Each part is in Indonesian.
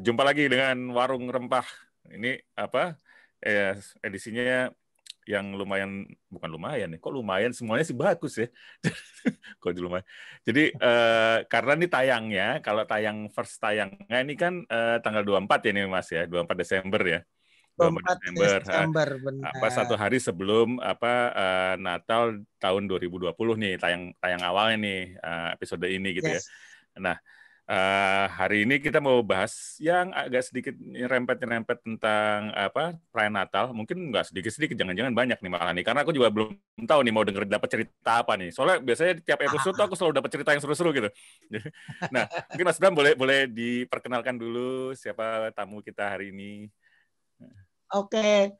jumpa lagi dengan warung rempah. Ini apa? Eh, edisinya yang lumayan bukan lumayan nih, kok lumayan semuanya sih bagus ya. kok lumayan. Jadi eh, karena ini tayangnya, kalau tayang first tayangnya ini kan eh, tanggal 24 ya nih Mas ya, 24 Desember ya. 24 Desember, Desember apa satu hari sebelum apa uh, Natal tahun 2020 nih tayang tayang awalnya nih uh, episode ini gitu ya. yes. ya. Nah, Uh, hari ini kita mau bahas yang agak sedikit nyerempet-nyerempet tentang apa perayaan Natal. Mungkin nggak sedikit-sedikit, jangan-jangan banyak nih malah nih. Karena aku juga belum tahu nih mau denger dapat cerita apa nih. Soalnya biasanya tiap episode tuh aku selalu dapat cerita yang seru-seru gitu. nah, mungkin Mas Bram boleh boleh diperkenalkan dulu siapa tamu kita hari ini. Oke,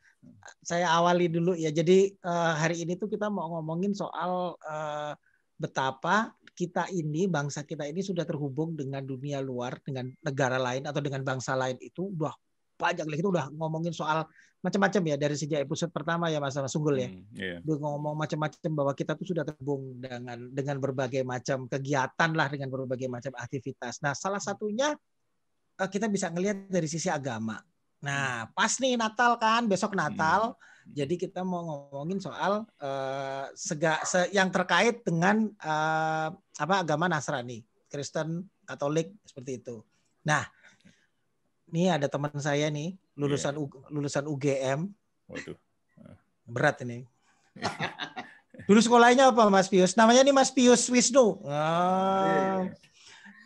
saya awali dulu ya. Jadi uh, hari ini tuh kita mau ngomongin soal uh, betapa kita ini bangsa kita ini sudah terhubung dengan dunia luar dengan negara lain atau dengan bangsa lain itu udah banyak lagi itu udah ngomongin soal macam-macam ya dari sejak episode pertama ya Mas Sunggul ya. Hmm, yeah. Udah ngomong macam-macam bahwa kita tuh sudah terhubung dengan dengan berbagai macam kegiatan lah dengan berbagai macam aktivitas. Nah, salah satunya eh, kita bisa ngelihat dari sisi agama. Nah, pas nih Natal kan, besok Natal. Hmm jadi kita mau ngomongin soal uh, sega, se, yang terkait dengan uh, apa agama Nasrani, Kristen, Katolik seperti itu. Nah, ini ada teman saya nih lulusan yeah. U, lulusan UGM. Waduh. Berat ini. Dulu sekolahnya apa Mas Pius? Namanya nih Mas Pius Wisnu. Yeah.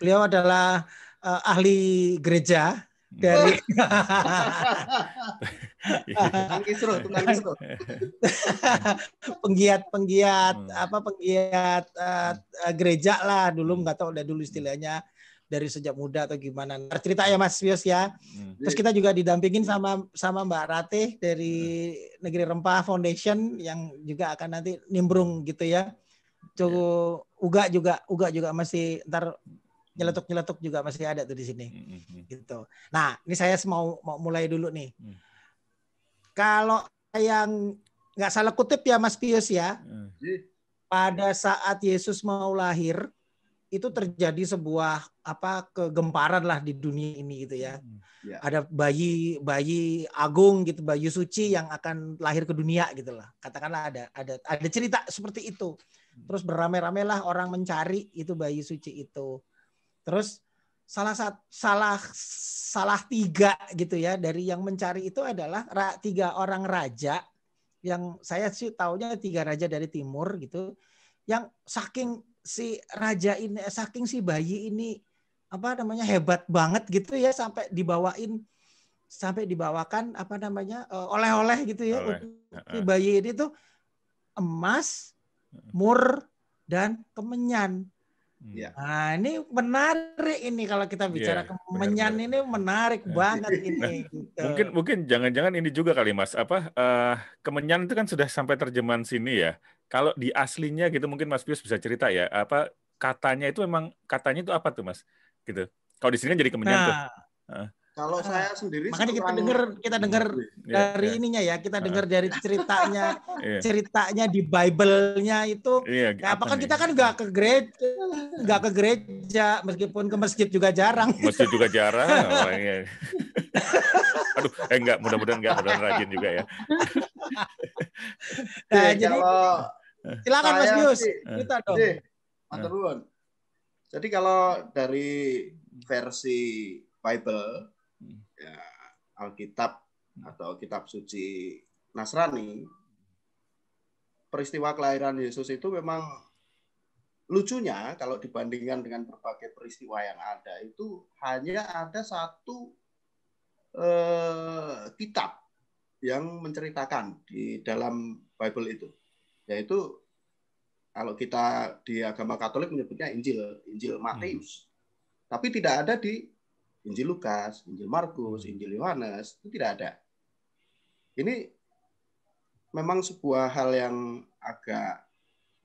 Beliau adalah uh, ahli gereja dari penggiat penggiat hmm. apa penggiat uh, gereja lah dulu hmm. nggak tahu udah dulu istilahnya dari sejak muda atau gimana. Cerita ya Mas Pius ya. Hmm. Terus kita juga didampingin sama sama Mbak Ratih dari Negeri Rempah Foundation yang juga akan nanti nimbrung gitu ya. Cukup Uga juga Uga juga masih ntar nyeletuk-nyeletuk juga masih ada tuh di sini. Mm-hmm. Gitu. Nah, ini saya mau mau mulai dulu nih. Mm. Kalau yang nggak salah kutip ya Mas Pius ya, mm. pada saat Yesus mau lahir itu terjadi sebuah apa kegemparan lah di dunia ini gitu ya. Mm. Yeah. Ada bayi bayi agung gitu, bayi suci yang akan lahir ke dunia gitu lah. Katakanlah ada ada ada cerita seperti itu. Terus beramai-ramai lah orang mencari itu bayi suci itu Terus salah satu salah salah tiga gitu ya dari yang mencari itu adalah tiga orang raja yang saya sih taunya tiga raja dari timur gitu yang saking si raja ini saking si bayi ini apa namanya hebat banget gitu ya sampai dibawain sampai dibawakan apa namanya eh, oleh-oleh gitu ya Oleh. si bayi ini tuh emas mur dan kemenyan Ya. Nah, ini menarik ini kalau kita bicara yeah, kemenyan benar, ini menarik nah, banget ini. Nah, gitu. Mungkin mungkin jangan-jangan ini juga kali Mas, apa uh, kemenyan itu kan sudah sampai terjemahan sini ya. Kalau di aslinya gitu mungkin Mas Pius bisa cerita ya, apa katanya itu memang katanya itu apa tuh Mas? Gitu. Kalau di sini kan jadi kemenyan nah, tuh. Uh. Kalau ah, saya sendiri makanya kita dengar kita dengar yeah, dari yeah. ininya ya, kita dengar dari ceritanya yeah. ceritanya di Bible-nya itu. Yeah, ya, apa kan kita kan nggak ke gereja, nggak ke gereja meskipun ke masjid juga jarang. Masjid juga jarang. orangnya. Aduh, eh enggak, mudah-mudahan enggak, mudah rajin juga ya. nah, ya, jadi silakan Mas Bius, kita dong. Jadi kalau dari versi Bible ya, Alkitab atau kitab suci Nasrani, peristiwa kelahiran Yesus itu memang lucunya kalau dibandingkan dengan berbagai peristiwa yang ada itu hanya ada satu eh, kitab yang menceritakan di dalam Bible itu yaitu kalau kita di agama Katolik menyebutnya Injil Injil Matius hmm. tapi tidak ada di Injil Lukas, Injil Markus, hmm. Injil Yohanes itu tidak ada. Ini memang sebuah hal yang agak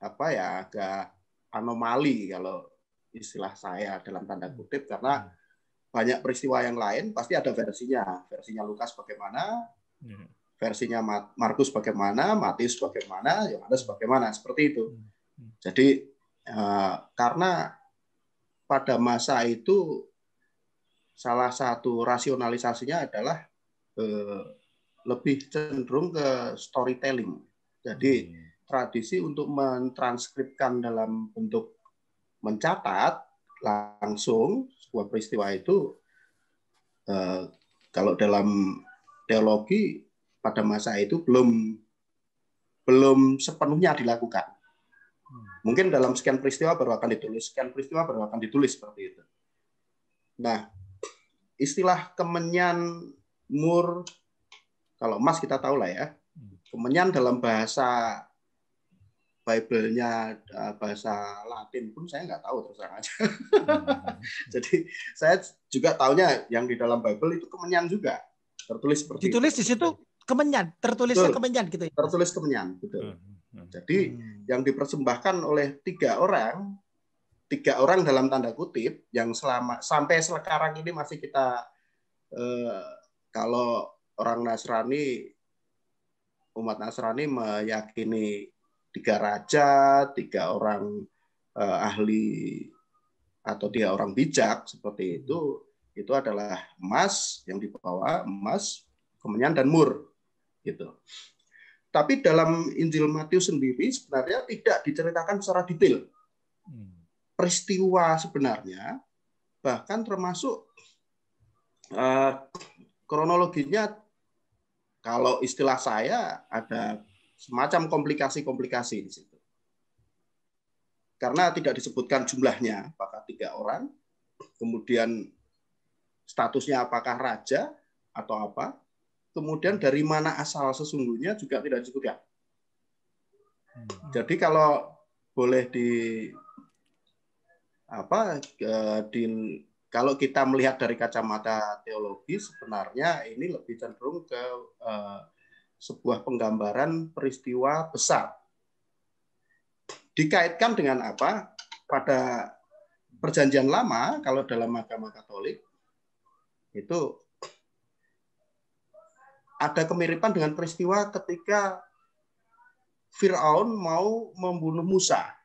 apa ya, agak anomali kalau istilah saya dalam tanda hmm. kutip karena hmm. banyak peristiwa yang lain pasti ada versinya. Versinya Lukas bagaimana, versinya Markus bagaimana, Matius bagaimana, Yohanes bagaimana, seperti itu. Jadi eh, karena pada masa itu salah satu rasionalisasinya adalah eh, lebih cenderung ke storytelling. Jadi hmm. tradisi untuk mentranskripkan dalam bentuk mencatat langsung sebuah peristiwa itu eh, kalau dalam teologi pada masa itu belum belum sepenuhnya dilakukan. Hmm. Mungkin dalam sekian peristiwa baru akan ditulis, sekian peristiwa baru akan ditulis seperti itu. Nah, istilah kemenyan mur kalau emas kita tahu lah ya. Hmm. Kemenyan dalam bahasa Bible-nya eh, bahasa Latin pun saya nggak tahu terus terang aja. Hmm. Jadi saya juga tahunya yang di dalam Bible itu kemenyan juga tertulis seperti ditulis itu. di situ kemenyan tertulisnya betul. kemenyan gitu ya. Tertulis kemenyan betul. Hmm. Jadi hmm. yang dipersembahkan oleh tiga orang tiga orang dalam tanda kutip yang selama sampai sekarang ini masih kita eh, kalau orang Nasrani umat Nasrani meyakini tiga raja, tiga orang eh, ahli atau tiga orang bijak seperti itu, itu adalah emas yang dibawa emas, kemenyan dan mur, gitu. Tapi dalam Injil Matius sendiri sebenarnya tidak diceritakan secara detail. Hmm peristiwa sebenarnya, bahkan termasuk uh, kronologinya kalau istilah saya ada semacam komplikasi-komplikasi di situ. Karena tidak disebutkan jumlahnya, apakah tiga orang, kemudian statusnya apakah raja atau apa, kemudian dari mana asal sesungguhnya juga tidak disebutkan. Hmm. Jadi kalau boleh di apa eh, di kalau kita melihat dari kacamata teologi sebenarnya ini lebih cenderung ke uh, sebuah penggambaran peristiwa besar. Dikaitkan dengan apa? Pada perjanjian lama kalau dalam agama Katolik itu ada kemiripan dengan peristiwa ketika Firaun mau membunuh Musa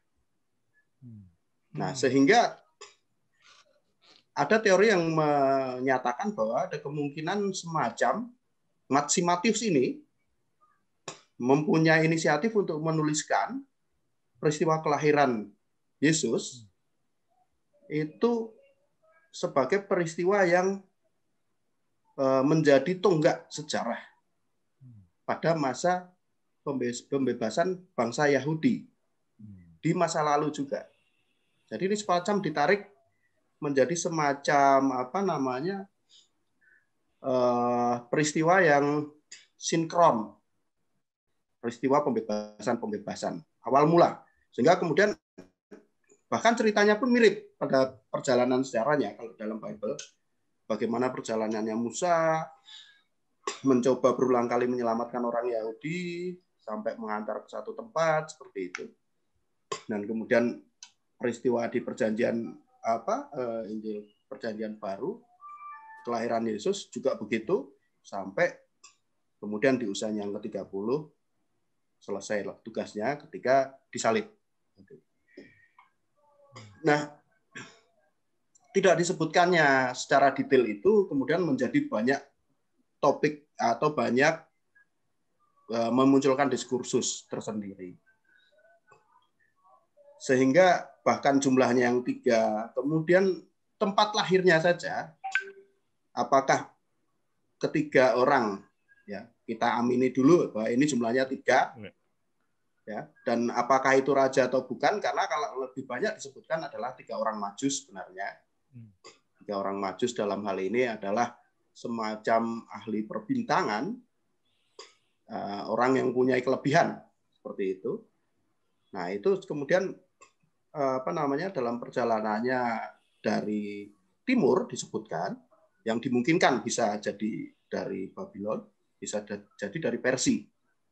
Nah, hmm. sehingga ada teori yang menyatakan bahwa ada kemungkinan semacam Maximatifs ini mempunyai inisiatif untuk menuliskan peristiwa kelahiran Yesus itu sebagai peristiwa yang e, menjadi tonggak sejarah pada masa pembebasan bangsa Yahudi di masa lalu juga. Jadi ini semacam ditarik menjadi semacam apa namanya uh, peristiwa yang sinkron, peristiwa pembebasan-pembebasan awal mula, sehingga kemudian bahkan ceritanya pun mirip pada perjalanan sejarahnya. Kalau dalam Bible, bagaimana perjalanannya Musa mencoba berulang kali menyelamatkan orang Yahudi sampai mengantar ke satu tempat seperti itu, dan kemudian peristiwa di perjanjian apa uh, Injil perjanjian baru kelahiran Yesus juga begitu sampai kemudian di usia yang ke-30 selesai tugasnya ketika disalib. Nah, tidak disebutkannya secara detail itu kemudian menjadi banyak topik atau banyak eh, memunculkan diskursus tersendiri. Sehingga bahkan jumlahnya yang tiga. Kemudian tempat lahirnya saja, apakah ketiga orang ya kita amini dulu bahwa ini jumlahnya tiga ya. ya dan apakah itu raja atau bukan karena kalau lebih banyak disebutkan adalah tiga orang majus sebenarnya hmm. tiga orang majus dalam hal ini adalah semacam ahli perbintangan uh, orang yang punya kelebihan seperti itu nah itu kemudian Eh, apa namanya dalam perjalanannya dari timur disebutkan yang dimungkinkan bisa jadi dari Babylon, bisa jadi dari Persia.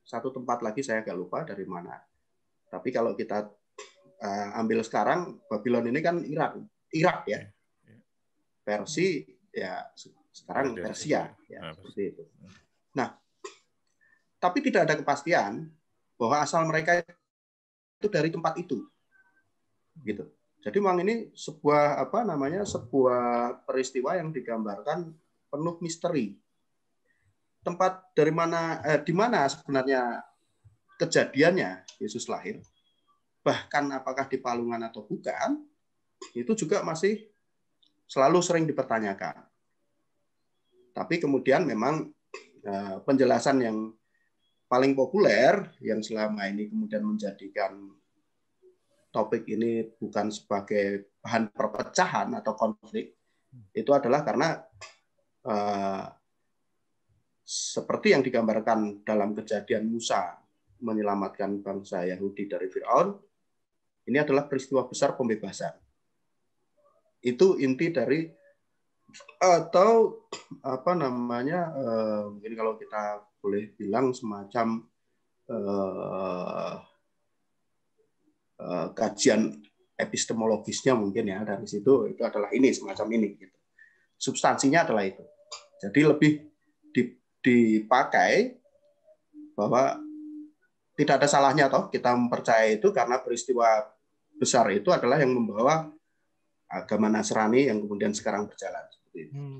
Satu tempat lagi saya agak lupa dari mana. Tapi kalau kita uh, ambil sekarang Babylon ini kan Irak, Irak ya. Persia ya sekarang Persia ya nah, seperti itu. Nah, tapi tidak ada kepastian bahwa asal mereka itu dari tempat itu gitu. Jadi memang ini sebuah apa namanya sebuah peristiwa yang digambarkan penuh misteri. Tempat dari mana eh, di mana sebenarnya kejadiannya Yesus lahir, bahkan apakah di Palungan atau bukan, itu juga masih selalu sering dipertanyakan. Tapi kemudian memang eh, penjelasan yang paling populer yang selama ini kemudian menjadikan topik ini bukan sebagai bahan perpecahan atau konflik itu adalah karena uh, seperti yang digambarkan dalam kejadian Musa menyelamatkan bangsa Yahudi dari Firaun ini adalah peristiwa besar pembebasan. Itu inti dari atau apa namanya uh, mungkin kalau kita boleh bilang semacam uh, kajian epistemologisnya mungkin ya dari situ itu adalah ini semacam ini gitu. Substansinya adalah itu. Jadi lebih dipakai bahwa tidak ada salahnya toh kita mempercayai itu karena peristiwa besar itu adalah yang membawa agama Nasrani yang kemudian sekarang berjalan seperti itu. Hmm.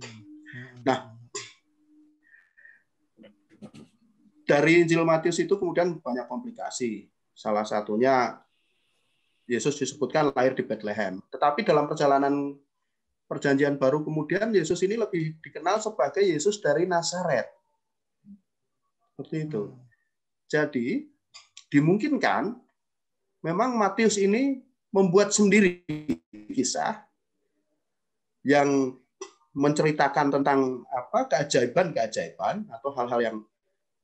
Nah, dari Injil Matius itu kemudian banyak komplikasi. Salah satunya Yesus disebutkan lahir di Bethlehem. Tetapi dalam perjalanan perjanjian baru kemudian Yesus ini lebih dikenal sebagai Yesus dari Nazaret. Seperti itu. Hmm. Jadi dimungkinkan memang Matius ini membuat sendiri kisah yang menceritakan tentang apa keajaiban-keajaiban atau hal-hal yang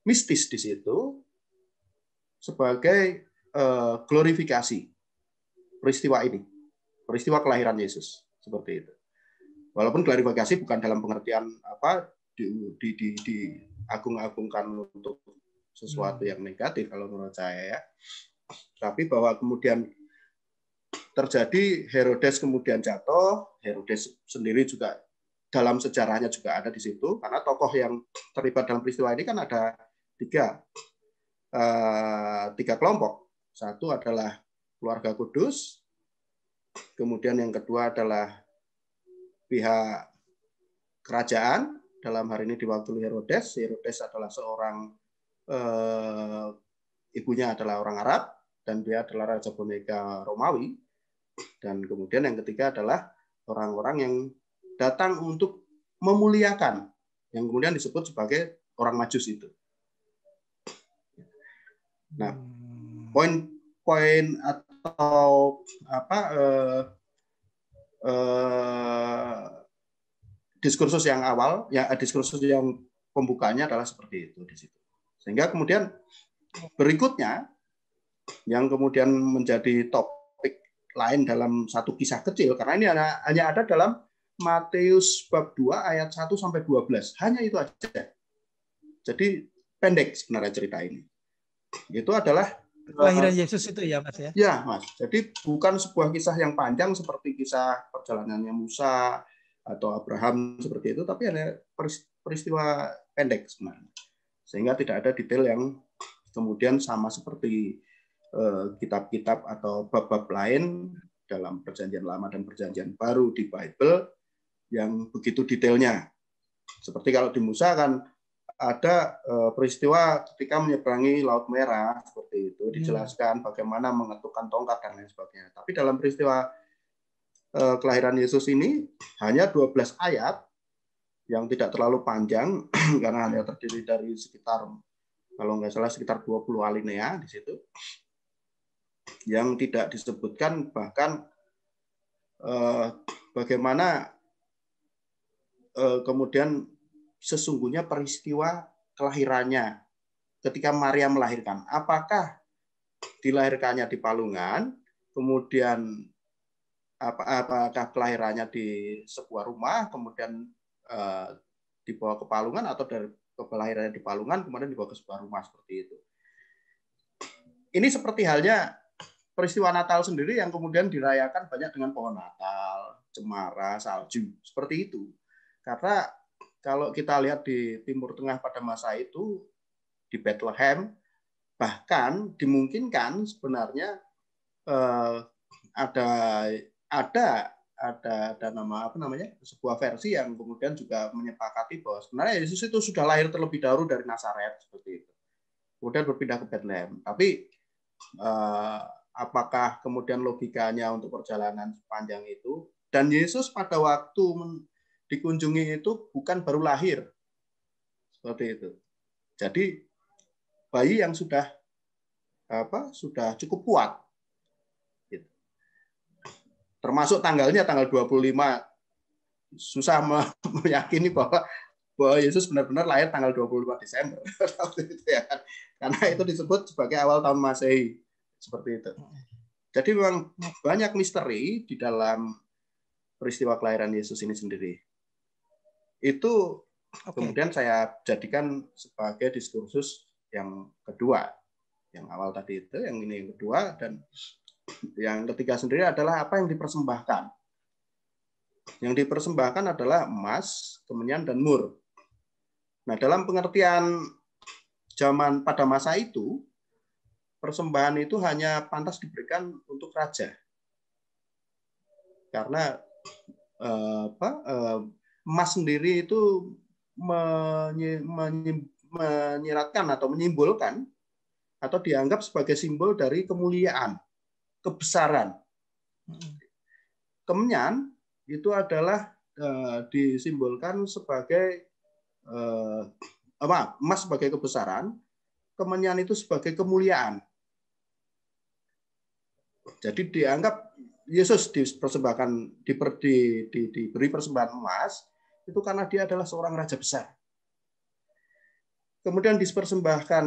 mistis di situ sebagai uh, glorifikasi peristiwa ini, peristiwa kelahiran Yesus seperti itu. Walaupun glorifikasi bukan dalam pengertian apa di, di, di, di agung-agungkan untuk sesuatu hmm. yang negatif kalau menurut saya ya. Tapi bahwa kemudian terjadi Herodes kemudian jatuh, Herodes sendiri juga dalam sejarahnya juga ada di situ karena tokoh yang terlibat dalam peristiwa ini kan ada tiga uh, tiga kelompok. Satu adalah keluarga kudus, kemudian yang kedua adalah pihak kerajaan dalam hari ini diwakili Herodes. Herodes adalah seorang uh, ibunya adalah orang Arab dan dia adalah raja boneka Romawi dan kemudian yang ketiga adalah orang-orang yang datang untuk memuliakan, yang kemudian disebut sebagai orang majus itu. Nah, poin-poin atau apa eh, eh, diskursus yang awal, ya diskursus yang pembukanya adalah seperti itu di situ. Sehingga kemudian berikutnya yang kemudian menjadi top lain dalam satu kisah kecil karena ini hanya, hanya ada dalam Matius bab 2 ayat 1 sampai 12. Hanya itu aja. Jadi pendek sebenarnya cerita ini. Itu adalah kelahiran Yesus itu ya, Mas ya. Ya, Mas. Jadi bukan sebuah kisah yang panjang seperti kisah perjalanannya Musa atau Abraham seperti itu, tapi ada peristiwa pendek sebenarnya. Sehingga tidak ada detail yang kemudian sama seperti Eh, kitab-kitab atau bab-bab lain dalam perjanjian lama dan perjanjian baru di Bible yang begitu detailnya. Seperti kalau di Musa kan ada eh, peristiwa ketika menyeberangi Laut Merah seperti itu hmm. dijelaskan bagaimana mengetukkan tongkat dan lain sebagainya. Tapi dalam peristiwa eh, kelahiran Yesus ini hanya 12 ayat yang tidak terlalu panjang karena hanya terdiri dari sekitar kalau nggak salah sekitar 20 alinea di situ yang tidak disebutkan bahkan eh, bagaimana eh, kemudian sesungguhnya peristiwa kelahirannya ketika Maria melahirkan. Apakah dilahirkannya di Palungan, kemudian apa, apakah kelahirannya di sebuah rumah, kemudian eh, dibawa ke Palungan atau dari kelahirannya di Palungan kemudian dibawa ke sebuah rumah seperti itu. Ini seperti halnya peristiwa Natal sendiri yang kemudian dirayakan banyak dengan pohon Natal, cemara, salju, seperti itu. Karena kalau kita lihat di Timur Tengah pada masa itu, di Bethlehem, bahkan dimungkinkan sebenarnya eh, ada ada ada ada nama apa namanya sebuah versi yang kemudian juga menyepakati bahwa sebenarnya Yesus itu sudah lahir terlebih dahulu dari Nazaret seperti itu. Kemudian berpindah ke Bethlehem. Tapi eh, apakah kemudian logikanya untuk perjalanan sepanjang itu? Dan Yesus pada waktu dikunjungi itu bukan baru lahir. Seperti itu. Jadi bayi yang sudah apa sudah cukup kuat. Termasuk tanggalnya tanggal 25 susah meyakini bahwa bahwa Yesus benar-benar lahir tanggal 25 Desember. Ya. Karena itu disebut sebagai awal tahun Masehi. Seperti itu. Jadi memang banyak misteri di dalam peristiwa kelahiran Yesus ini sendiri. Itu okay. kemudian saya jadikan sebagai diskursus yang kedua. Yang awal tadi itu, yang ini yang kedua dan yang ketiga sendiri adalah apa yang dipersembahkan. Yang dipersembahkan adalah emas, kemenyan, dan mur. Nah, dalam pengertian zaman pada masa itu, persembahan itu hanya pantas diberikan untuk raja. Karena eh, apa, eh, emas sendiri itu menyiratkan atau menyimbolkan atau dianggap sebagai simbol dari kemuliaan kebesaran. Kemenyan itu adalah uh, disimbolkan sebagai uh, apa? Emas sebagai kebesaran, kemenyan itu sebagai kemuliaan. Jadi dianggap Yesus dipersembahkan diper, di, di, diberi persembahan emas itu karena dia adalah seorang raja besar. Kemudian dipersembahkan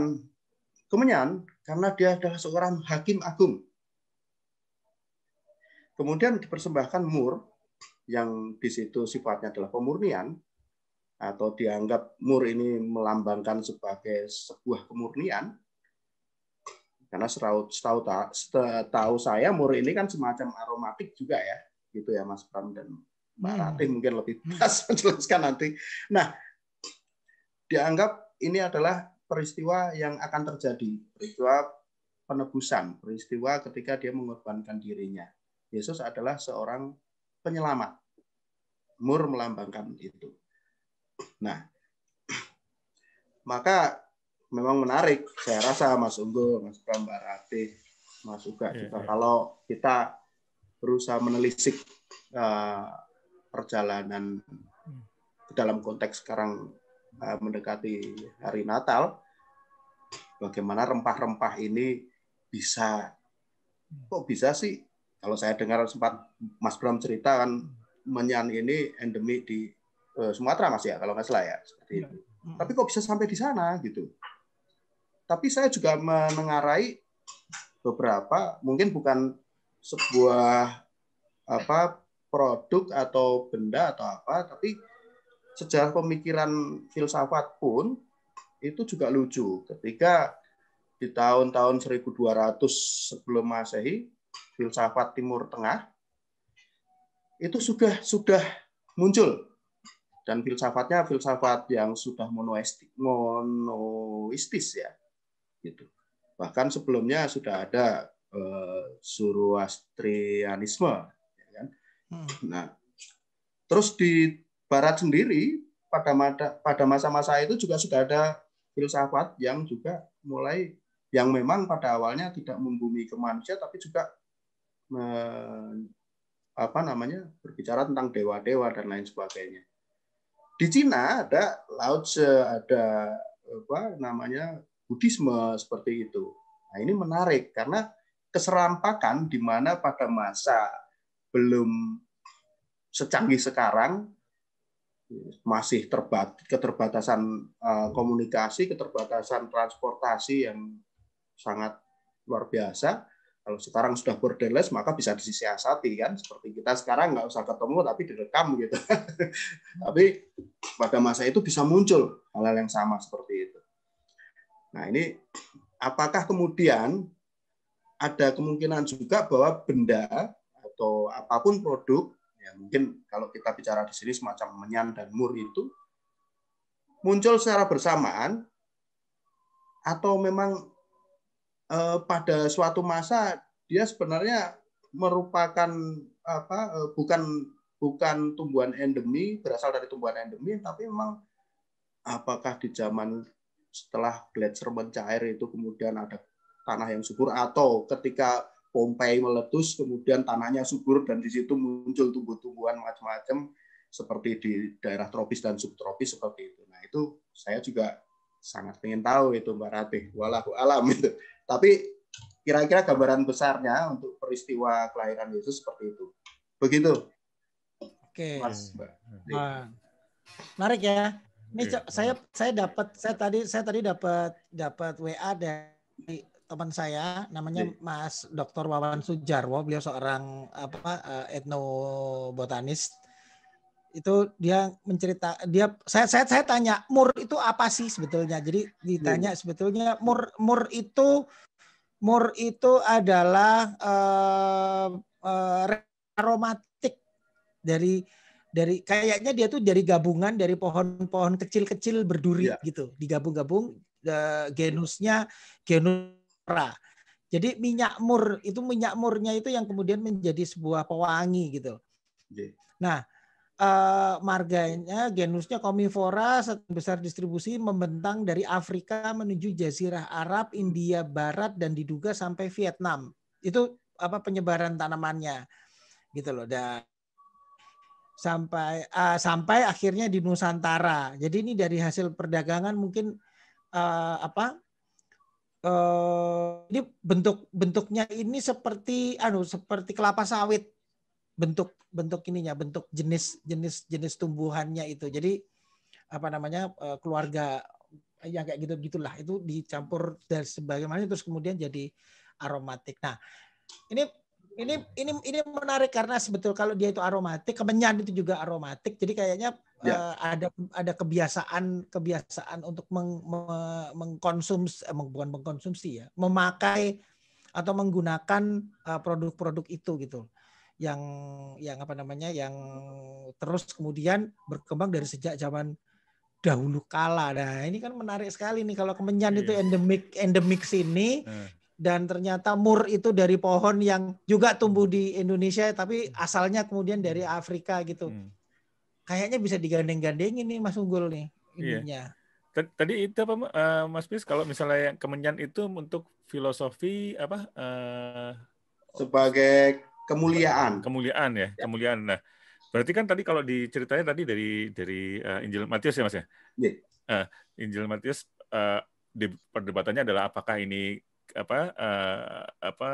kemenyan karena dia adalah seorang hakim agung. Kemudian dipersembahkan mur yang di situ sifatnya adalah pemurnian atau dianggap mur ini melambangkan sebagai sebuah kemurnian karena setahu, setahu, setahu saya mur ini kan semacam aromatik juga ya gitu ya Mas Pram dan Mbak. Ratih mungkin lebih hmm. pas menjelaskan nanti. Nah, dianggap ini adalah peristiwa yang akan terjadi, peristiwa penebusan, peristiwa ketika dia mengorbankan dirinya. Yesus adalah seorang penyelamat. Mur melambangkan itu. Nah, maka memang menarik. Saya rasa Mas Unggul, Mas Pram, Barati, Mas Uga yeah, juga. Yeah. Kalau kita berusaha menelisik uh, perjalanan dalam konteks sekarang uh, mendekati hari Natal, bagaimana rempah-rempah ini bisa kok bisa sih kalau saya dengar sempat Mas Bram cerita kan menyan ini endemik di uh, Sumatera Mas ya kalau nggak salah ya seperti itu. Ya. Tapi kok bisa sampai di sana gitu. Tapi saya juga menengarai beberapa mungkin bukan sebuah apa produk atau benda atau apa tapi sejarah pemikiran filsafat pun itu juga lucu. Ketika di tahun-tahun 1200 sebelum Masehi filsafat Timur Tengah itu sudah sudah muncul. Dan filsafatnya filsafat yang sudah monoistik, monoistis ya gitu. Bahkan sebelumnya sudah ada uh, Zoroastrianisme. Nah terus di Barat sendiri pada pada masa-masa itu juga sudah ada filsafat yang juga mulai yang memang pada awalnya tidak membumi ke manusia tapi juga apa namanya berbicara tentang dewa-dewa dan lain sebagainya. Di Cina ada Lao Tse, ada apa namanya Buddhisme seperti itu. Nah ini menarik karena keserampakan di mana pada masa belum secanggih sekarang masih terbat keterbatasan uh, komunikasi, keterbatasan transportasi yang sangat luar biasa kalau sekarang sudah borderless maka bisa disiasati kan seperti kita sekarang nggak usah ketemu tapi direkam gitu. tapi pada masa itu bisa muncul hal-hal yang sama seperti itu. Nah ini apakah kemudian ada kemungkinan juga bahwa benda atau apa pun produk ya mungkin kalau kita bicara di sini semacam menyan dan mur itu muncul secara bersamaan atau memang Eh, pada suatu masa dia sebenarnya merupakan apa bukan bukan tumbuhan endemi berasal dari tumbuhan endemi tapi memang apakah di zaman setelah gletser mencair itu kemudian ada tanah yang subur atau ketika Pompei meletus kemudian tanahnya subur dan di situ muncul tumbuh-tumbuhan macam-macam seperti di daerah tropis dan subtropis seperti itu. Nah itu saya juga sangat ingin tahu itu Mbak Ratih, walau alam itu. Tapi kira-kira gambaran besarnya untuk peristiwa kelahiran Yesus seperti itu. Begitu. Oke. Mas, Mbak. Nah, menarik ya. Ini Oke. saya saya dapat saya tadi saya tadi dapat dapat WA dari teman saya namanya Oke. Mas Dr. Wawan Sujarwo. Beliau seorang apa eh, etnobotanis. Itu dia mencerita dia saya saya saya tanya mur itu apa sih sebetulnya. Jadi ditanya sebetulnya mur mur itu mur itu adalah uh, uh, aromat dari dari kayaknya dia tuh dari gabungan dari pohon-pohon kecil-kecil berduri ya. gitu digabung-gabung uh, genusnya genura jadi minyak mur itu minyak murnya itu yang kemudian menjadi sebuah pewangi gitu nah uh, marganya genusnya komifora besar distribusi membentang dari Afrika menuju Jazirah Arab India Barat dan diduga sampai Vietnam itu apa penyebaran tanamannya gitu loh dan sampai uh, sampai akhirnya di Nusantara. Jadi ini dari hasil perdagangan mungkin uh, apa? Uh, ini bentuk bentuknya ini seperti anu seperti kelapa sawit bentuk bentuk ininya bentuk jenis jenis jenis tumbuhannya itu. Jadi apa namanya uh, keluarga yang kayak gitu gitulah itu dicampur dan sebagaimana terus kemudian jadi aromatik. Nah ini ini ini ini menarik karena sebetul kalau dia itu aromatik, kemenyan itu juga aromatik. Jadi kayaknya ya. uh, ada ada kebiasaan kebiasaan untuk meng, me, mengkonsumsi eh, bukan mengkonsumsi ya, memakai atau menggunakan uh, produk-produk itu gitu. Yang yang apa namanya? yang terus kemudian berkembang dari sejak zaman dahulu kala. Nah, ini kan menarik sekali nih kalau kemenyan yeah. itu endemik endemik sini. Uh dan ternyata mur itu dari pohon yang juga tumbuh di Indonesia tapi hmm. asalnya kemudian dari Afrika gitu. Hmm. Kayaknya bisa digandeng-gandengin nih Mas Unggul nih iya. ininya. Iya. Tadi itu apa uh, Mas Pis kalau misalnya yang kemenyan itu untuk filosofi apa uh, sebagai kemuliaan. Kemuliaan ya, ya. kemuliaan. Nah, berarti kan tadi kalau diceritanya tadi dari dari uh, Injil Matius ya Mas ya? Iya. Uh, Injil Matius uh, di perdebatannya adalah apakah ini apa uh, apa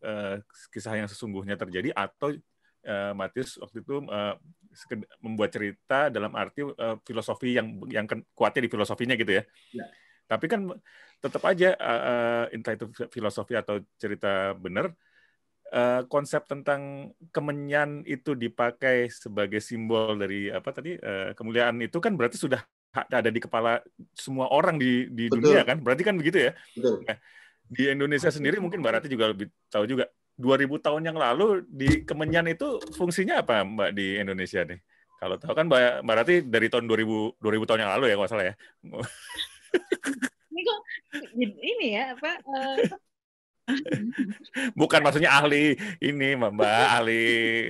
uh, kisah yang sesungguhnya terjadi atau uh, Matius waktu itu uh, membuat cerita dalam arti uh, filosofi yang yang kuatnya di filosofinya gitu ya. ya. Tapi kan tetap aja uh, entah itu filosofi atau cerita benar uh, konsep tentang kemenyan itu dipakai sebagai simbol dari apa tadi uh, kemuliaan itu kan berarti sudah ada di kepala semua orang di di dunia kan berarti kan begitu ya. Betul. Nah, di Indonesia sendiri mungkin Mbak Rati juga lebih tahu juga 2000 tahun yang lalu di Kemenyan itu fungsinya apa Mbak di Indonesia nih? Kalau tahu kan Mbak, Mbak Rati dari tahun 2000 2000 tahun yang lalu ya kalau salah ya. Ini kok ini ya apa uh... Bukan maksudnya ahli ini Mbak, ahli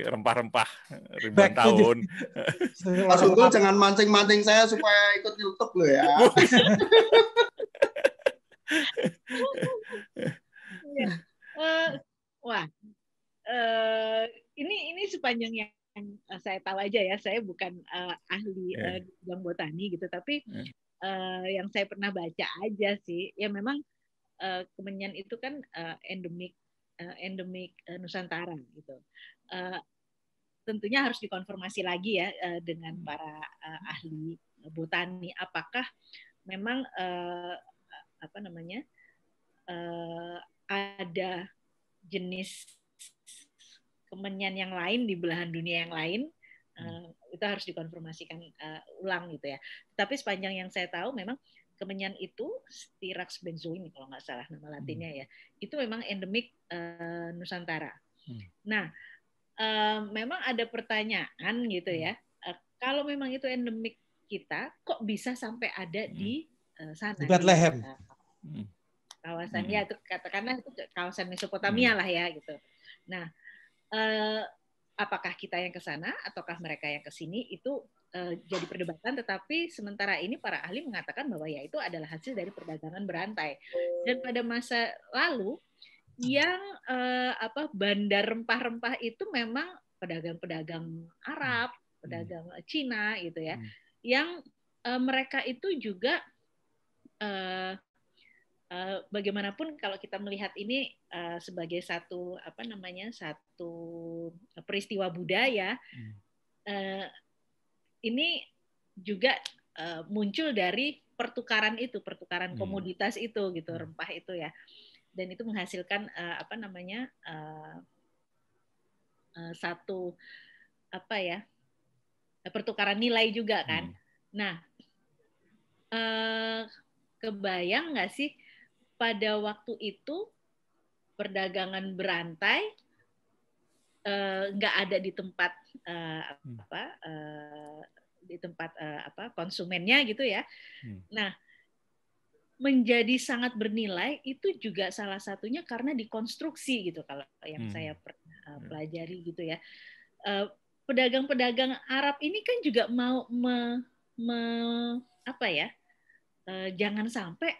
rempah-rempah ribuan Back tahun. Mas Unggul jangan mancing-mancing saya supaya ikut YouTube loh ya. ya. uh, wah, uh, ini ini sepanjang yang saya tahu aja ya, saya bukan uh, ahli yeah. uh, bidang botani gitu, tapi yeah. uh, yang saya pernah baca aja sih, ya memang uh, kemenyan itu kan uh, endemik uh, endemik uh, Nusantara gitu. Uh, tentunya harus dikonfirmasi lagi ya uh, dengan hmm. para uh, ahli botani, apakah memang uh, namanya uh, ada jenis kemenyan yang lain di belahan dunia yang lain uh, itu harus dikonfirmasikan uh, ulang gitu ya. Tapi sepanjang yang saya tahu memang kemenyan itu Styrax benzoin kalau nggak salah nama latinnya hmm. ya. Itu memang endemik uh, Nusantara. Hmm. Nah, uh, memang ada pertanyaan gitu ya. Uh, kalau memang itu endemik kita, kok bisa sampai ada di uh, sana? Di Bethlehem. Di, Hmm. kawasan ya itu katakanlah itu kawasan Mesopotamia hmm. lah ya gitu. Nah, eh, apakah kita yang ke sana ataukah mereka yang ke sini itu uh, jadi perdebatan tetapi sementara ini para ahli mengatakan bahwa ya itu adalah hasil dari perdagangan berantai dan pada masa lalu yang uh, apa bandar rempah-rempah itu memang pedagang-pedagang Arab, pedagang Cina gitu ya, hmm. yang uh, mereka itu juga uh, bagaimanapun kalau kita melihat ini uh, sebagai satu apa namanya satu peristiwa budaya, hmm. uh, ini juga uh, muncul dari pertukaran itu, pertukaran hmm. komoditas itu gitu, hmm. rempah itu ya dan itu menghasilkan uh, apa namanya uh, uh, satu apa ya pertukaran nilai juga kan. Hmm. Nah, uh, kebayang nggak sih pada waktu itu perdagangan berantai nggak uh, ada di tempat uh, apa uh, di tempat uh, apa konsumennya gitu ya. Hmm. Nah, menjadi sangat bernilai itu juga salah satunya karena dikonstruksi gitu kalau yang hmm. saya pernah uh, pelajari gitu ya pedagang pedagang-pedagang Arab ini kan juga mau me, me, apa ya uh, jangan sampai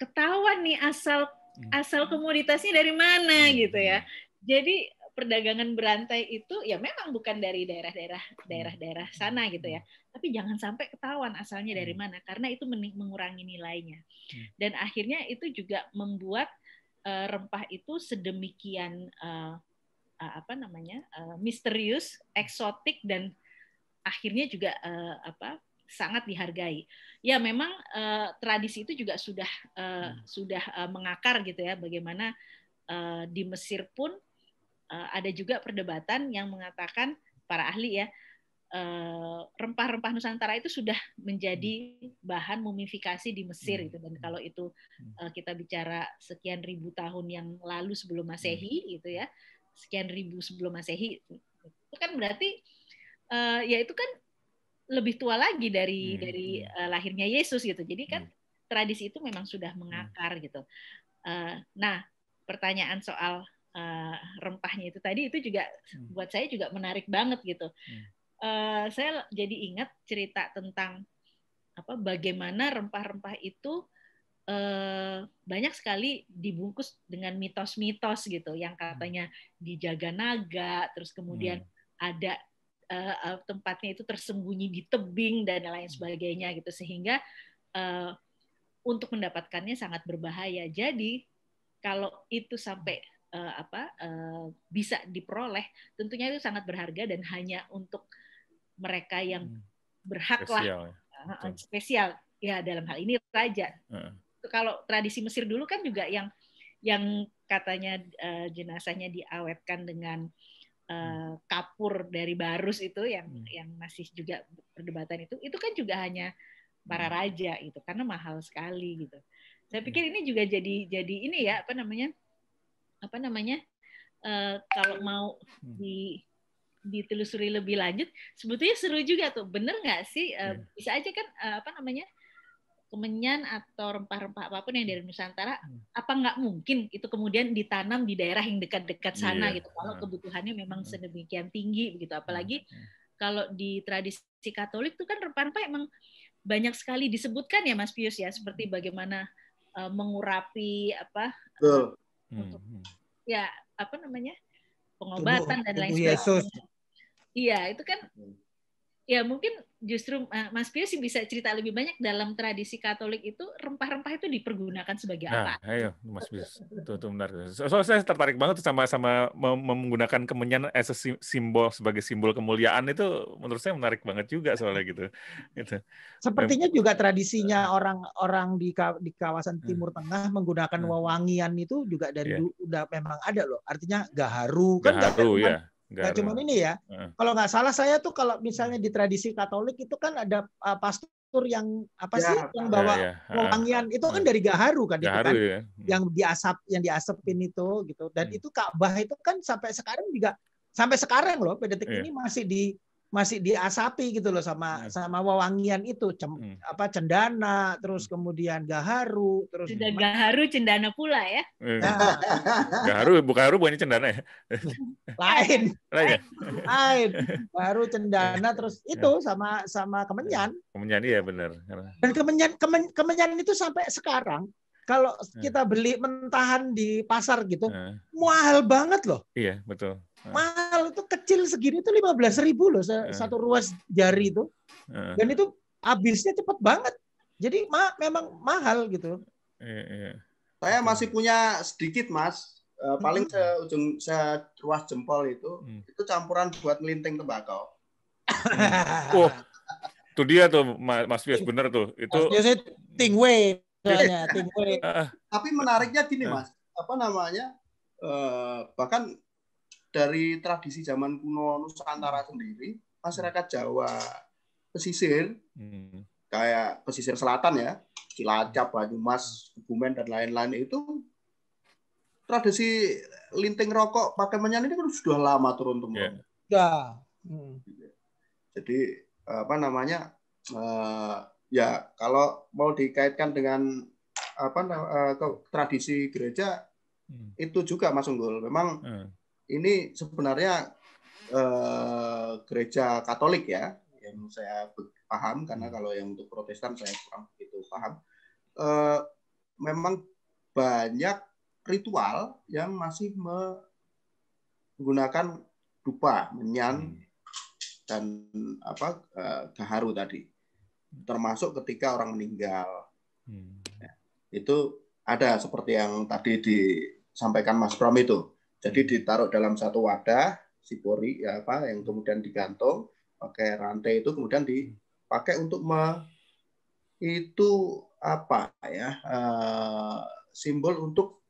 ketahuan nih asal hmm. asal komoditasnya dari mana hmm. gitu ya jadi perdagangan berantai itu ya memang bukan dari daerah-daerah daerah-daerah sana gitu ya. Tapi jangan sampai ketahuan asalnya dari hmm. mana karena itu mengurangi nilainya. Hmm. Dan akhirnya itu juga membuat uh, rempah itu sedemikian uh, uh, apa namanya? Uh, misterius, eksotik dan akhirnya juga uh, apa? Sangat dihargai. Ya memang uh, tradisi itu juga sudah uh, hmm. sudah uh, mengakar gitu ya bagaimana uh, di Mesir pun Eh, ada juga perdebatan yang mengatakan para ahli ya rempah-rempah Nusantara itu sudah menjadi bahan mumifikasi di Mesir hmm. gitu dan kalau itu hmm. kita bicara sekian ribu tahun yang lalu sebelum Masehi hmm. gitu ya sekian ribu sebelum Masehi itu kan berarti ya itu kan lebih tua lagi dari dari lahirnya Yesus gitu jadi kan tradisi itu memang sudah mengakar gitu nah pertanyaan soal uh, rempahnya itu tadi itu juga hmm. buat saya juga menarik banget gitu. Hmm. Uh, saya jadi ingat cerita tentang apa bagaimana rempah-rempah itu uh, banyak sekali dibungkus dengan mitos-mitos gitu yang hmm. katanya dijaga naga, terus kemudian hmm. ada uh, tempatnya itu tersembunyi di tebing dan lain hmm. sebagainya gitu sehingga uh, untuk mendapatkannya sangat berbahaya. Jadi kalau itu sampai uh, apa uh, bisa diperoleh tentunya itu sangat berharga dan hanya untuk mereka yang hmm. berhak spesial, lah ya. uh, spesial ya dalam hal ini raja uh. kalau tradisi Mesir dulu kan juga yang yang katanya uh, jenazahnya diawetkan dengan uh, kapur dari barus itu yang hmm. yang masih juga perdebatan itu itu kan juga hanya para hmm. raja itu karena mahal sekali gitu saya pikir ini juga jadi jadi ini ya apa namanya apa namanya uh, kalau mau hmm. di ditelusuri lebih lanjut sebetulnya seru juga tuh bener nggak sih uh, bisa aja kan uh, apa namanya kemenyan atau rempah-rempah apa pun yang dari Nusantara hmm. apa nggak mungkin itu kemudian ditanam di daerah yang dekat-dekat sana yeah. gitu kalau kebutuhannya memang sedemikian tinggi begitu apalagi kalau di tradisi Katolik tuh kan rempah-rempah emang banyak sekali disebutkan ya Mas Pius ya seperti bagaimana uh, mengurapi apa uh, untuk hmm, hmm. ya apa namanya pengobatan tubuh, dan lain sebagainya. Iya itu kan hmm. Ya mungkin justru eh, Mas Pio sih bisa cerita lebih banyak dalam tradisi Katolik itu rempah-rempah itu dipergunakan sebagai nah, apa? Ayo Mas Pio, itu, itu benar. Soalnya saya tertarik banget tuh sama sama menggunakan kemenyan as a simbol sebagai simbol kemuliaan itu menurut saya menarik banget juga soalnya gitu. gitu. Sepertinya juga tradisinya orang-orang di di kawasan hmm. Timur Tengah menggunakan hmm. wewangian itu juga dari yeah. dulu udah memang ada loh. Artinya gaharu kan gaharu ya Nggak cuma ini ya. Uh. Kalau nggak salah saya tuh kalau misalnya di tradisi Katolik itu kan ada uh, pastor yang apa ya, sih yang bawa ya, ya. wangian itu kan dari gaharu kan gaharu, itu kan ya. yang diasap yang diasepin itu gitu dan hmm. itu Ka'bah itu kan sampai sekarang juga sampai sekarang loh pada detik yeah. ini masih di masih diasapi gitu loh sama hmm. sama wewangian itu Cem, hmm. apa cendana terus hmm. kemudian gaharu terus sudah gaharu cendana pula ya nah. gaharu bukan gaharu bukan cendana ya lain lain ya? lain gaharu cendana terus itu ya. sama sama kemenyan kemenyan iya benar dan kemenyan kemen, kemenyan itu sampai sekarang kalau ya. kita beli mentahan di pasar gitu ya. mahal banget loh iya betul mahal itu kecil segini itu lima belas ribu loh satu ruas jari itu. Dan itu habisnya cepet banget. Jadi ma memang mahal gitu. Iya, iya. saya masih punya sedikit mas. Eh, paling hmm. seujung seruas jempol itu hmm. itu campuran buat melinting tembakau. Oh itu dia tuh Mas Fias bener tuh. Itu Mas tingwe tingwe tapi menariknya gini mas. Apa namanya? Uh, bahkan dari tradisi zaman kuno Nusantara sendiri, masyarakat Jawa pesisir, hmm. kayak pesisir selatan ya, Cilacap, Banyumas, Kebumen dan lain-lain itu tradisi linting rokok pakai menyan ini kan sudah lama turun temurun. Yeah. Ya. Hmm. Jadi apa namanya? Uh, ya kalau mau dikaitkan dengan apa uh, tradisi gereja hmm. itu juga Mas Unggul. Memang hmm ini sebenarnya eh, gereja Katolik ya yang saya paham karena hmm. kalau yang untuk Protestan saya kurang begitu paham. Eh, memang banyak ritual yang masih menggunakan dupa, menyan hmm. dan apa eh, gaharu tadi, termasuk ketika orang meninggal. Hmm. Ya, itu ada seperti yang tadi disampaikan Mas Pram itu jadi ditaruh dalam satu wadah sipori ya apa yang kemudian digantung pakai rantai itu kemudian dipakai untuk me, itu apa ya uh, simbol untuk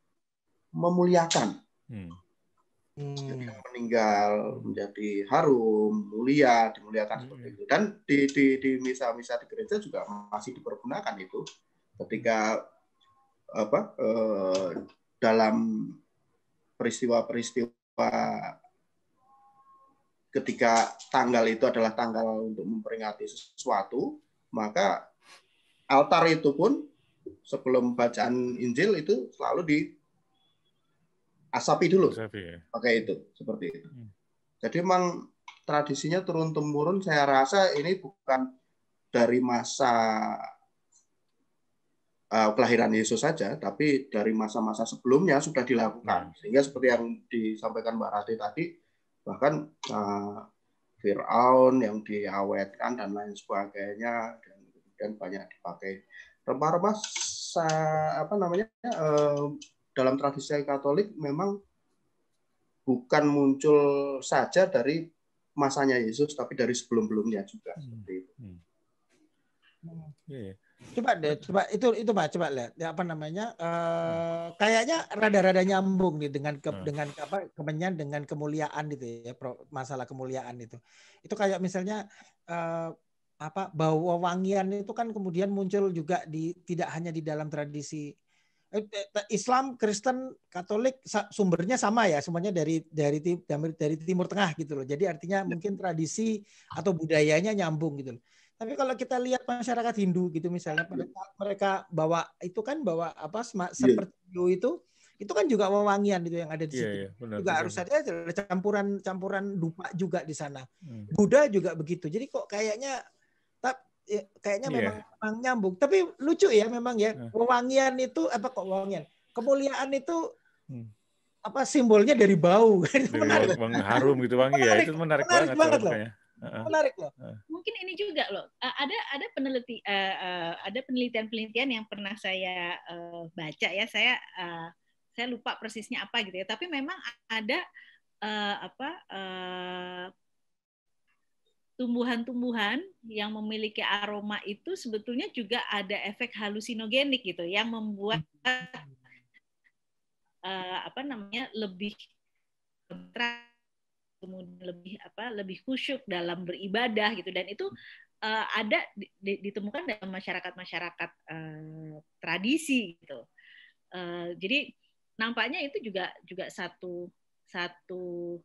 memuliakan. Hmm. Jadi meninggal menjadi harum, mulia, dimuliakan hmm. seperti itu. Dan di di di misa-misa di gereja juga masih dipergunakan itu ketika apa uh, dalam peristiwa-peristiwa ketika tanggal itu adalah tanggal untuk memperingati sesuatu, maka altar itu pun sebelum bacaan Injil itu selalu di asapi dulu. Asapi, ya. Pakai itu, seperti itu. Hmm. Jadi memang tradisinya turun temurun saya rasa ini bukan dari masa uh, kelahiran Yesus saja, tapi dari masa-masa sebelumnya sudah dilakukan. Hmm. Sehingga seperti yang disampaikan Mbak Rati tadi, bahkan uh, Fir'aun yang diawetkan dan lain sebagainya, dan kemudian banyak dipakai rempah-rempah apa namanya uh, dalam tradisi Katolik memang bukan muncul saja dari masanya Yesus, tapi dari sebelum-belumnya juga hmm. seperti itu. Hmm. Yeah. Coba deh, coba itu itu pak, coba lihat ya apa namanya? Uh, kayaknya rada-rada nyambung nih dengan ke, hmm. dengan apa kemenyan dengan kemuliaan gitu ya, masalah kemuliaan itu. Itu kayak misalnya uh, apa bau wangian itu kan kemudian muncul juga di tidak hanya di dalam tradisi eh, Islam, Kristen, Katolik sumbernya sama ya, semuanya dari dari dari Timur Tengah gitu loh. Jadi artinya mungkin tradisi atau budayanya nyambung gitu loh. Tapi kalau kita lihat masyarakat Hindu gitu misalnya mereka, mereka bawa itu kan bawa apa iya. seperti yeah. itu itu kan juga wewangian itu yang ada di iya, situ. Yeah, yeah, benar, juga benar. harus ada campuran campuran dupa juga di sana. Hmm. Buddha juga begitu. Jadi kok kayaknya tak ya, kayaknya yeah. memang, memang nyambung. Tapi lucu ya memang ya. Uh. Wewangian itu apa kok wewangian? Kemuliaan itu hmm. apa simbolnya dari bau. Dari menarik. harum gitu wangi ya. Itu menarik, menarik banget, banget loh menarik loh. Mungkin ini juga loh. Ada ada peneliti uh, ada penelitian-penelitian yang pernah saya uh, baca ya. Saya uh, saya lupa persisnya apa gitu ya. Tapi memang ada uh, apa uh, tumbuhan-tumbuhan yang memiliki aroma itu sebetulnya juga ada efek halusinogenik gitu yang membuat uh, apa namanya lebih kemudian lebih apa lebih khusyuk dalam beribadah gitu. Dan itu uh, ada ditemukan dalam masyarakat masyarakat uh, tradisi gitu. Uh, jadi nampaknya itu juga juga satu satu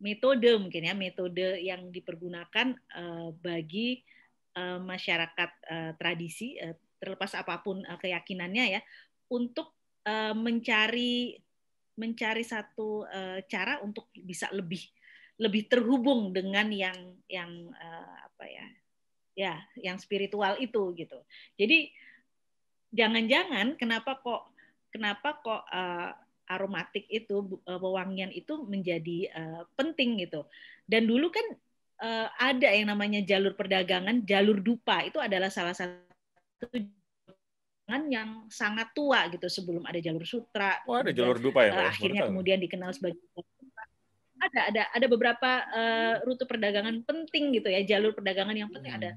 metode mungkin ya metode yang dipergunakan uh, bagi uh, masyarakat uh, tradisi uh, terlepas apa pun uh, keyakinannya ya untuk uh, mencari mencari satu uh, cara untuk bisa lebih lebih terhubung dengan yang yang uh, apa ya ya yang spiritual itu gitu jadi jangan-jangan kenapa kok kenapa kok uh, aromatik itu uh, wewangian itu menjadi uh, penting gitu dan dulu kan uh, ada yang namanya jalur perdagangan jalur dupa itu adalah salah satu yang sangat tua gitu sebelum ada jalur sutra. Oh, ada jalur dupa ya? Uh, akhirnya kemudian dikenal sebagai ada ada ada beberapa uh, rute perdagangan penting gitu ya jalur perdagangan yang penting. Ada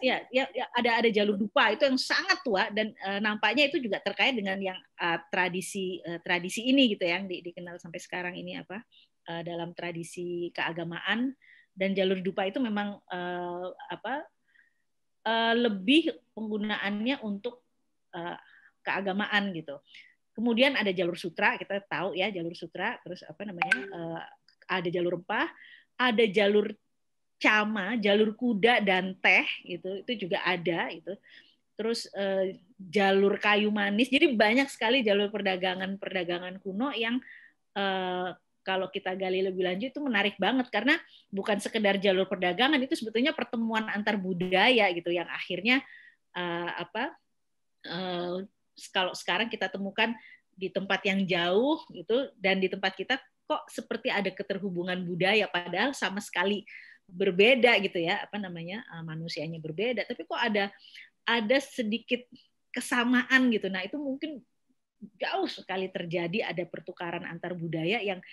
ya, ya, ya ada ada jalur dupa itu yang sangat tua dan uh, nampaknya itu juga terkait dengan yang uh, tradisi uh, tradisi ini gitu ya, yang di, dikenal sampai sekarang ini apa uh, dalam tradisi keagamaan. Dan jalur dupa itu memang uh, apa uh, lebih penggunaannya untuk uh, keagamaan gitu. Kemudian ada jalur sutra, kita tahu ya jalur sutra, terus apa namanya uh, ada jalur rempah, ada jalur cama, jalur kuda dan teh itu itu juga ada itu. Terus eh, jalur kayu manis. Jadi banyak sekali jalur perdagangan-perdagangan kuno yang eh, kalau kita gali lebih lanjut itu menarik banget karena bukan sekedar jalur perdagangan itu sebetulnya pertemuan antar budaya gitu yang akhirnya eh, apa eh, kalau sekarang kita temukan di tempat yang jauh gitu dan di tempat kita kok seperti ada keterhubungan budaya padahal sama sekali berbeda gitu ya apa namanya uh, manusianya berbeda tapi kok ada ada sedikit kesamaan gitu nah itu mungkin jauh sekali terjadi ada pertukaran antar budaya yang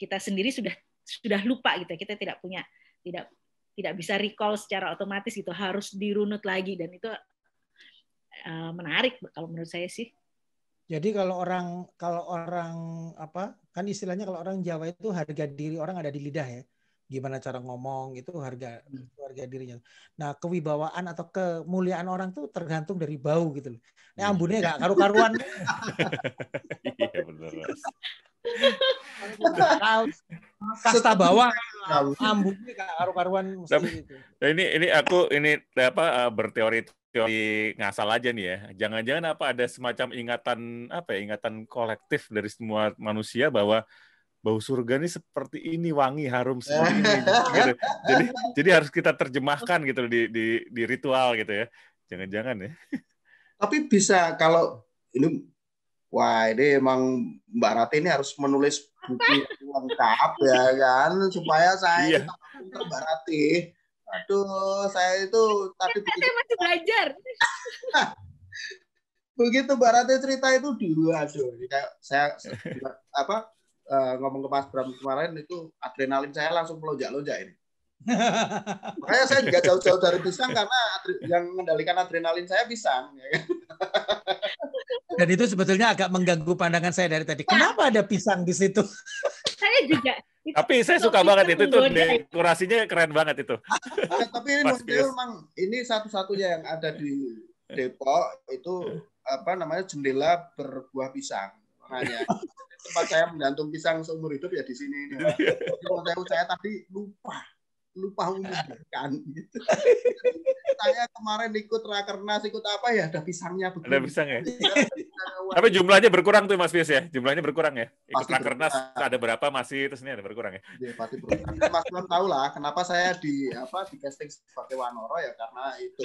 kita sendiri sudah sudah lupa gitu ya. kita tidak punya tidak tidak bisa recall secara otomatis itu harus dirunut lagi dan itu uh, menarik kalau menurut saya sih jadi kalau orang kalau orang apa kan istilahnya kalau orang Jawa itu harga diri orang ada di lidah ya gimana cara ngomong itu harga hmm. harga dirinya. Nah kewibawaan atau kemuliaan orang tuh tergantung dari bau gitu loh. Hmm. ambunnya gak karu-karuan. iya benar. Kasta bawah ambunnya gak karu-karuan gitu. Nah, ini ini aku ini apa eh, berteori teori ngasal aja nih ya. Jangan-jangan apa ada semacam ingatan apa ya ingatan kolektif dari semua manusia bahwa bau surga ini seperti ini wangi harum seperti ini gitu. jadi jadi harus kita terjemahkan gitu di di di ritual gitu ya jangan-jangan ya tapi bisa kalau ini wah ini emang Mbak Rati ini harus menulis buku lengkap ya kan supaya saya iya. Mbak Rati aduh saya itu tadi saya masih belajar begitu Mbak Rati cerita itu dulu aduh kayak saya apa uh, ngomong ke Mas Bram kemarin itu adrenalin saya langsung melonjak-lonjak ini. Makanya saya juga jauh-jauh dari pisang karena yang mengendalikan adrenalin saya pisang. Ya kan? Dan itu sebetulnya agak mengganggu pandangan saya dari tadi. Kenapa ada pisang di situ? Saya juga. Tapi saya suka banget itu tuh dekorasinya keren banget itu. Ya, tapi ini memang ini satu-satunya yang ada di Depok itu apa namanya jendela berbuah pisang. Makanya tempat saya menggantung pisang seumur hidup ya di sini. Kalau saya, saya tadi lupa lupa umumkan gitu. saya kemarin ikut rakernas ikut apa ya ada pisangnya begini. Ada pisang ya. Tapi jumlahnya berkurang tuh Mas Fies ya. Jumlahnya berkurang ya. Ikut pasti rakernas berkurang. ada berapa masih terus ini ada berkurang ya. Ya pasti berkurang. Mas belum tahu lah kenapa saya di apa di casting sebagai Wanoro ya karena itu.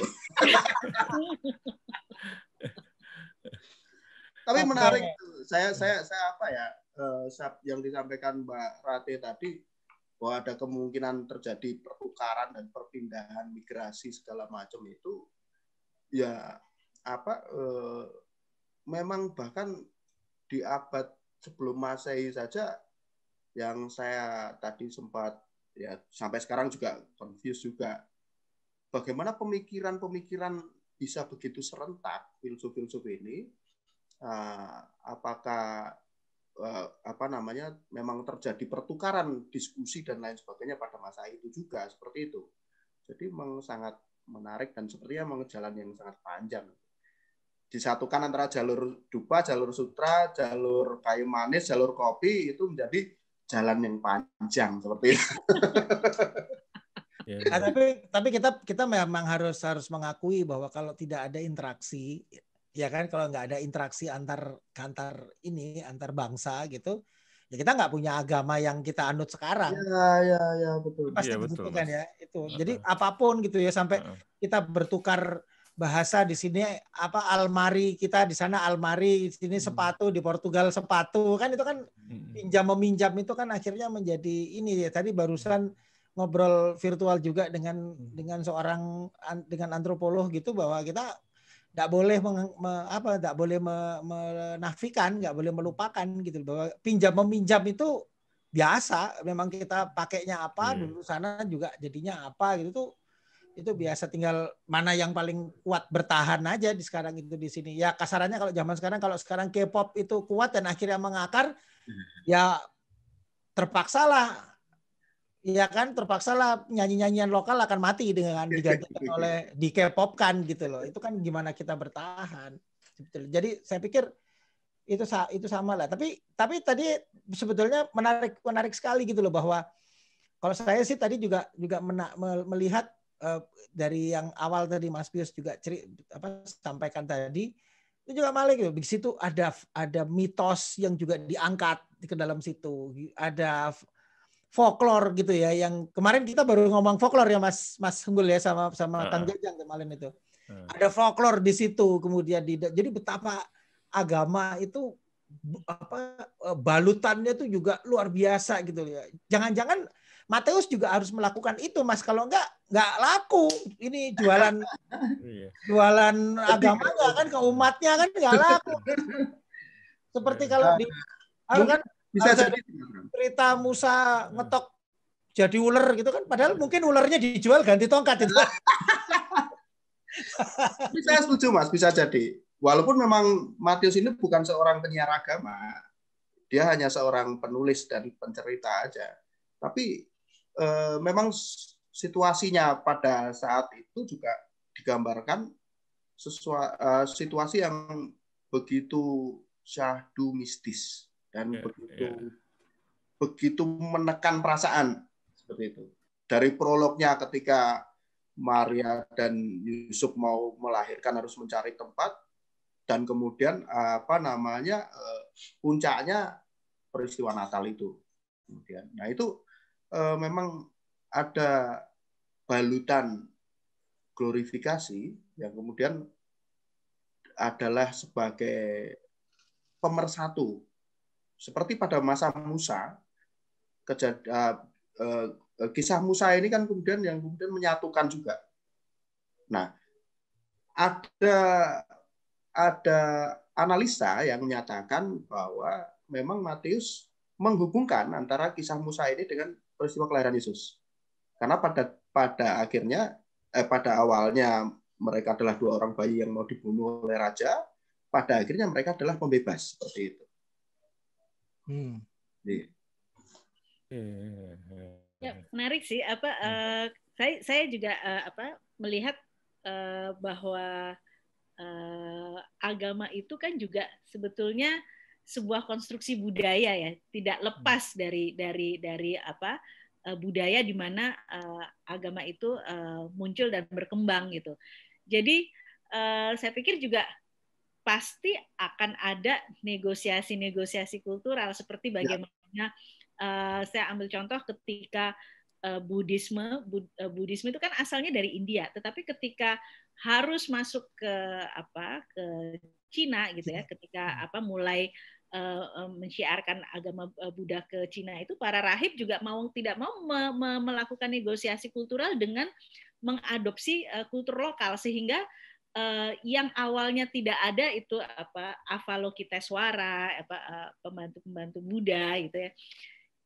Tapi menarik saya saya saya apa ya uh, yang disampaikan Mbak Rate tadi bahwa ada kemungkinan terjadi pertukaran dan perpindahan migrasi segala macam itu ya apa uh, memang bahkan di abad sebelum masehi saja yang saya tadi sempat ya sampai sekarang juga confused juga bagaimana pemikiran-pemikiran bisa begitu serentak filsuf-filsuf ini uh, apakah apa namanya memang terjadi pertukaran diskusi dan lain sebagainya pada masa itu juga seperti itu. Jadi memang sangat menarik dan sepertinya memang jalan yang sangat panjang. Disatukan antara jalur dupa, jalur sutra, jalur kayu manis, jalur kopi itu menjadi jalan yang panjang seperti itu. Ya, nah, tapi tapi kita kita memang harus harus mengakui bahwa kalau tidak ada interaksi ya kan kalau nggak ada interaksi antar antar ini antar bangsa gitu ya kita nggak punya agama yang kita anut sekarang. Ya ya ya betul. Pasti ya, betul, kan ya itu. Jadi apa pun gitu ya sampai kita bertukar bahasa di sini apa almari kita di sana almari di sini hmm. sepatu di Portugal sepatu kan itu kan hmm. pinjam meminjam itu kan akhirnya menjadi ini ya tadi barusan ngobrol virtual juga dengan hmm. dengan seorang dengan antropolog gitu bahwa kita tidak boleh meng, me, apa tidak boleh me, menafikan nggak boleh melupakan gitu bahwa pinjam meminjam itu biasa memang kita pakainya apa dulu sana juga jadinya apa gitu tuh itu biasa tinggal mana yang paling kuat bertahan aja di sekarang itu di sini. Ya kasarannya kalau zaman sekarang kalau sekarang K-pop itu kuat dan akhirnya mengakar ya terpaksa lah ya kan terpaksa lah nyanyi-nyanyian lokal akan mati dengan digantikan oleh di K-pop kan gitu loh itu kan gimana kita bertahan jadi saya pikir itu itu sama lah tapi tapi tadi sebetulnya menarik menarik sekali gitu loh bahwa kalau saya sih tadi juga juga mena, melihat uh, dari yang awal tadi Mas Pius juga ceri, apa sampaikan tadi itu juga malah gitu. Di situ ada ada mitos yang juga diangkat ke dalam situ. Ada folklore gitu ya yang kemarin kita baru ngomong folklore ya Mas Mas Hunggul ya sama sama uh, Kang Jajang kemarin itu. Uh. Ada folklore di situ kemudian di jadi betapa agama itu apa eh, balutannya itu juga luar biasa gitu ya. Jangan-jangan Mateus juga harus melakukan itu, Mas. Kalau enggak, enggak laku. Ini jualan iya. jualan agamanya kan ke umatnya kan enggak laku. Seperti kalau di kan bisa jadi cerita Musa ngetok jadi ular gitu kan padahal mungkin ularnya dijual ganti tongkat itu. bisa setuju Mas, bisa jadi. Walaupun memang Matius ini bukan seorang penyiar agama, dia hanya seorang penulis dan pencerita aja. Tapi eh, memang situasinya pada saat itu juga digambarkan sesuai eh, situasi yang begitu syahdu mistis dan yeah, begitu yeah. begitu menekan perasaan seperti itu. Dari prolognya ketika Maria dan Yusuf mau melahirkan harus mencari tempat dan kemudian apa namanya eh, puncaknya peristiwa Natal itu. Kemudian, nah itu uh, memang ada balutan glorifikasi yang kemudian adalah sebagai pemersatu. Seperti pada masa Musa, uh, uh, kisah Musa ini kan kemudian yang kemudian menyatukan juga. Nah, ada ada analisa yang menyatakan bahwa memang Matius menghubungkan antara kisah Musa ini dengan peristiwa kelahiran Yesus. Karena pada pada akhirnya eh, pada awalnya mereka adalah dua orang bayi yang mau dibunuh oleh raja, pada akhirnya mereka adalah pembebas seperti itu. Hmm. Iya. Ya, menarik sih apa uh, saya saya juga uh, apa melihat uh, bahwa uh, agama itu kan juga sebetulnya sebuah konstruksi budaya ya, tidak lepas dari dari dari apa uh, budaya di mana uh, agama itu uh, muncul dan berkembang gitu. Jadi uh, saya pikir juga pasti akan ada negosiasi-negosiasi kultural seperti ya. bagaimana uh, saya ambil contoh ketika uh, Buddhisme Bud, uh, Buddhisme itu kan asalnya dari India, tetapi ketika harus masuk ke apa ke Cina gitu ya, ketika hmm. apa mulai uh, mensyiarkan agama Buddha ke Cina itu para rahib juga mau tidak mau me me melakukan negosiasi kultural dengan mengadopsi uh, kultur lokal sehingga uh, yang awalnya tidak ada itu apa Avalokiteswara apa uh, pembantu-pembantu Buddha gitu ya.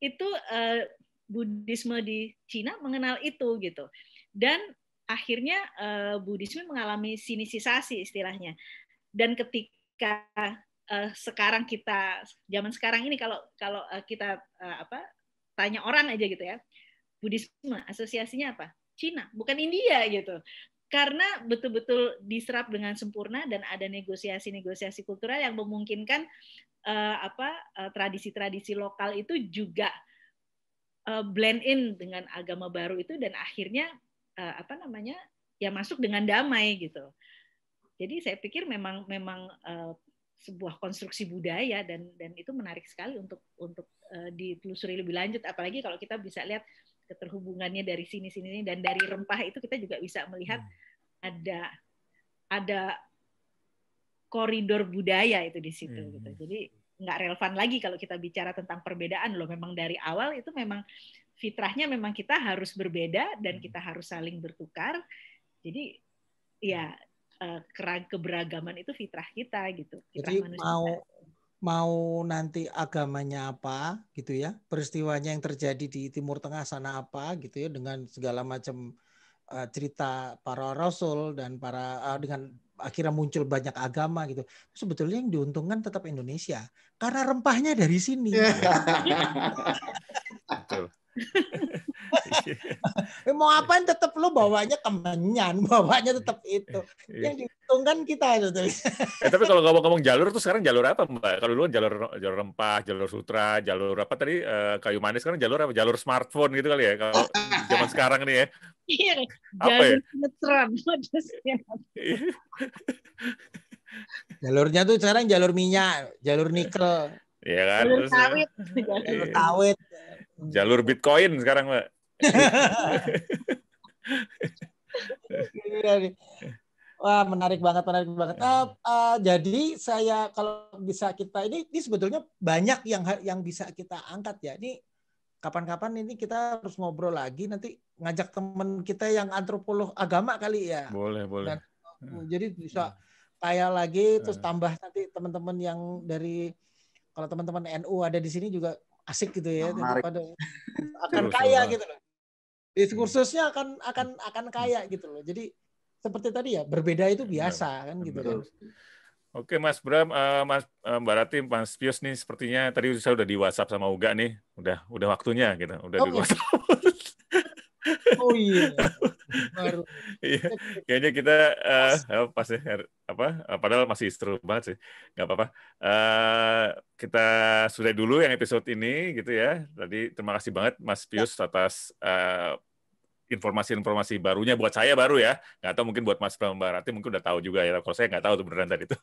Itu uh, Buddhisme di Cina mengenal itu gitu. Dan akhirnya uh, Buddhisme mengalami sinisisasi istilahnya. Dan ketika uh, sekarang kita zaman sekarang ini kalau kalau uh, kita uh, apa tanya orang aja gitu ya Buddhisme asosiasinya apa? Cina bukan India gitu karena betul-betul diserap dengan sempurna dan ada negosiasi-negosiasi kultural yang memungkinkan uh, apa tradisi-tradisi lokal itu juga uh, blend in dengan agama baru itu dan akhirnya uh, apa namanya ya masuk dengan damai gitu. Jadi saya pikir memang memang uh, sebuah konstruksi budaya dan dan itu menarik sekali untuk untuk uh, ditelusuri lebih lanjut apalagi kalau kita bisa lihat keterhubungannya dari sini sini dan dari rempah itu kita juga bisa melihat hmm. ada ada koridor budaya itu di situ hmm. gitu. Jadi nggak relevan lagi kalau kita bicara tentang perbedaan loh. Memang dari awal itu memang fitrahnya memang kita harus berbeda dan hmm. kita harus saling bertukar. Jadi ya eh, keberagaman itu fitrah kita gitu. Fitrah Jadi mau mau nanti agamanya apa gitu ya, peristiwanya yang terjadi di Timur Tengah sana apa gitu ya dengan segala macam uh, cerita para rasul dan para uh, dengan akhirnya muncul banyak agama gitu. Sebetulnya yang diuntungkan tetap Indonesia karena rempahnya dari sini. Betul. Eh, mau apa tetap lo bawanya kemenyan, bawanya tetap itu. Iya. Yang diuntungkan kita itu. eh, tapi kalau ngomong-ngomong jalur tuh sekarang jalur apa Mbak? Kalau dulu kan jalur jalur rempah, jalur sutra, jalur apa tadi uh, kayu manis sekarang jalur apa? Jalur smartphone gitu kali ya kalau zaman sekarang nih ya. Iya, jalur ya? Jalurnya tuh sekarang jalur minyak, jalur nikel. Iya kan? Jalur sawit. Jalur sawit. Jalur Bitcoin sekarang, Mbak. Wah, menarik banget, menarik banget. Uh, uh, jadi saya kalau bisa kita ini, ini sebetulnya banyak yang yang bisa kita angkat ya. Ini kapan-kapan ini kita harus ngobrol lagi nanti ngajak teman kita yang antropolog agama kali ya. Boleh, boleh. Dan, uh, jadi bisa kayak lagi terus tambah nanti teman-teman yang dari kalau teman-teman NU ada di sini juga asik gitu ya pada akan kaya gitu loh. Diskursusnya akan akan akan kaya gitu loh. Jadi seperti tadi ya berbeda itu biasa kan gitu kan. Oke Mas Bram, uh, Mas uh, Mbak Rati, Mas Pius nih sepertinya tadi saya udah di WhatsApp sama Uga nih, udah udah waktunya gitu, udah oh, di WhatsApp. Oh iya. Baru. iya. Kayaknya kita uh, pas ya apa padahal masih seru banget sih. nggak apa-apa. Uh, kita sudah dulu yang episode ini gitu ya. Tadi terima kasih banget Mas Pius atas uh, informasi-informasi barunya buat saya baru ya. Nggak tahu mungkin buat Mas Bambang Barati mungkin udah tahu juga ya. Kalau saya nggak tahu tuh beneran tadi itu.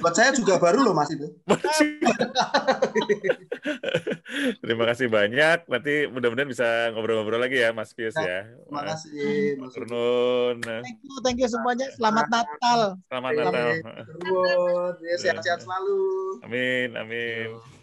buat saya juga baru loh Mas itu. Terima kasih banyak. Nanti mudah-mudahan bisa ngobrol-ngobrol lagi ya Mas Pius ya. Terima kasih Mas Nurnun. Thank you, thank you semuanya. Selamat Natal. Selamat Natal. Ya, sehat-sehat selalu. Amin, amin.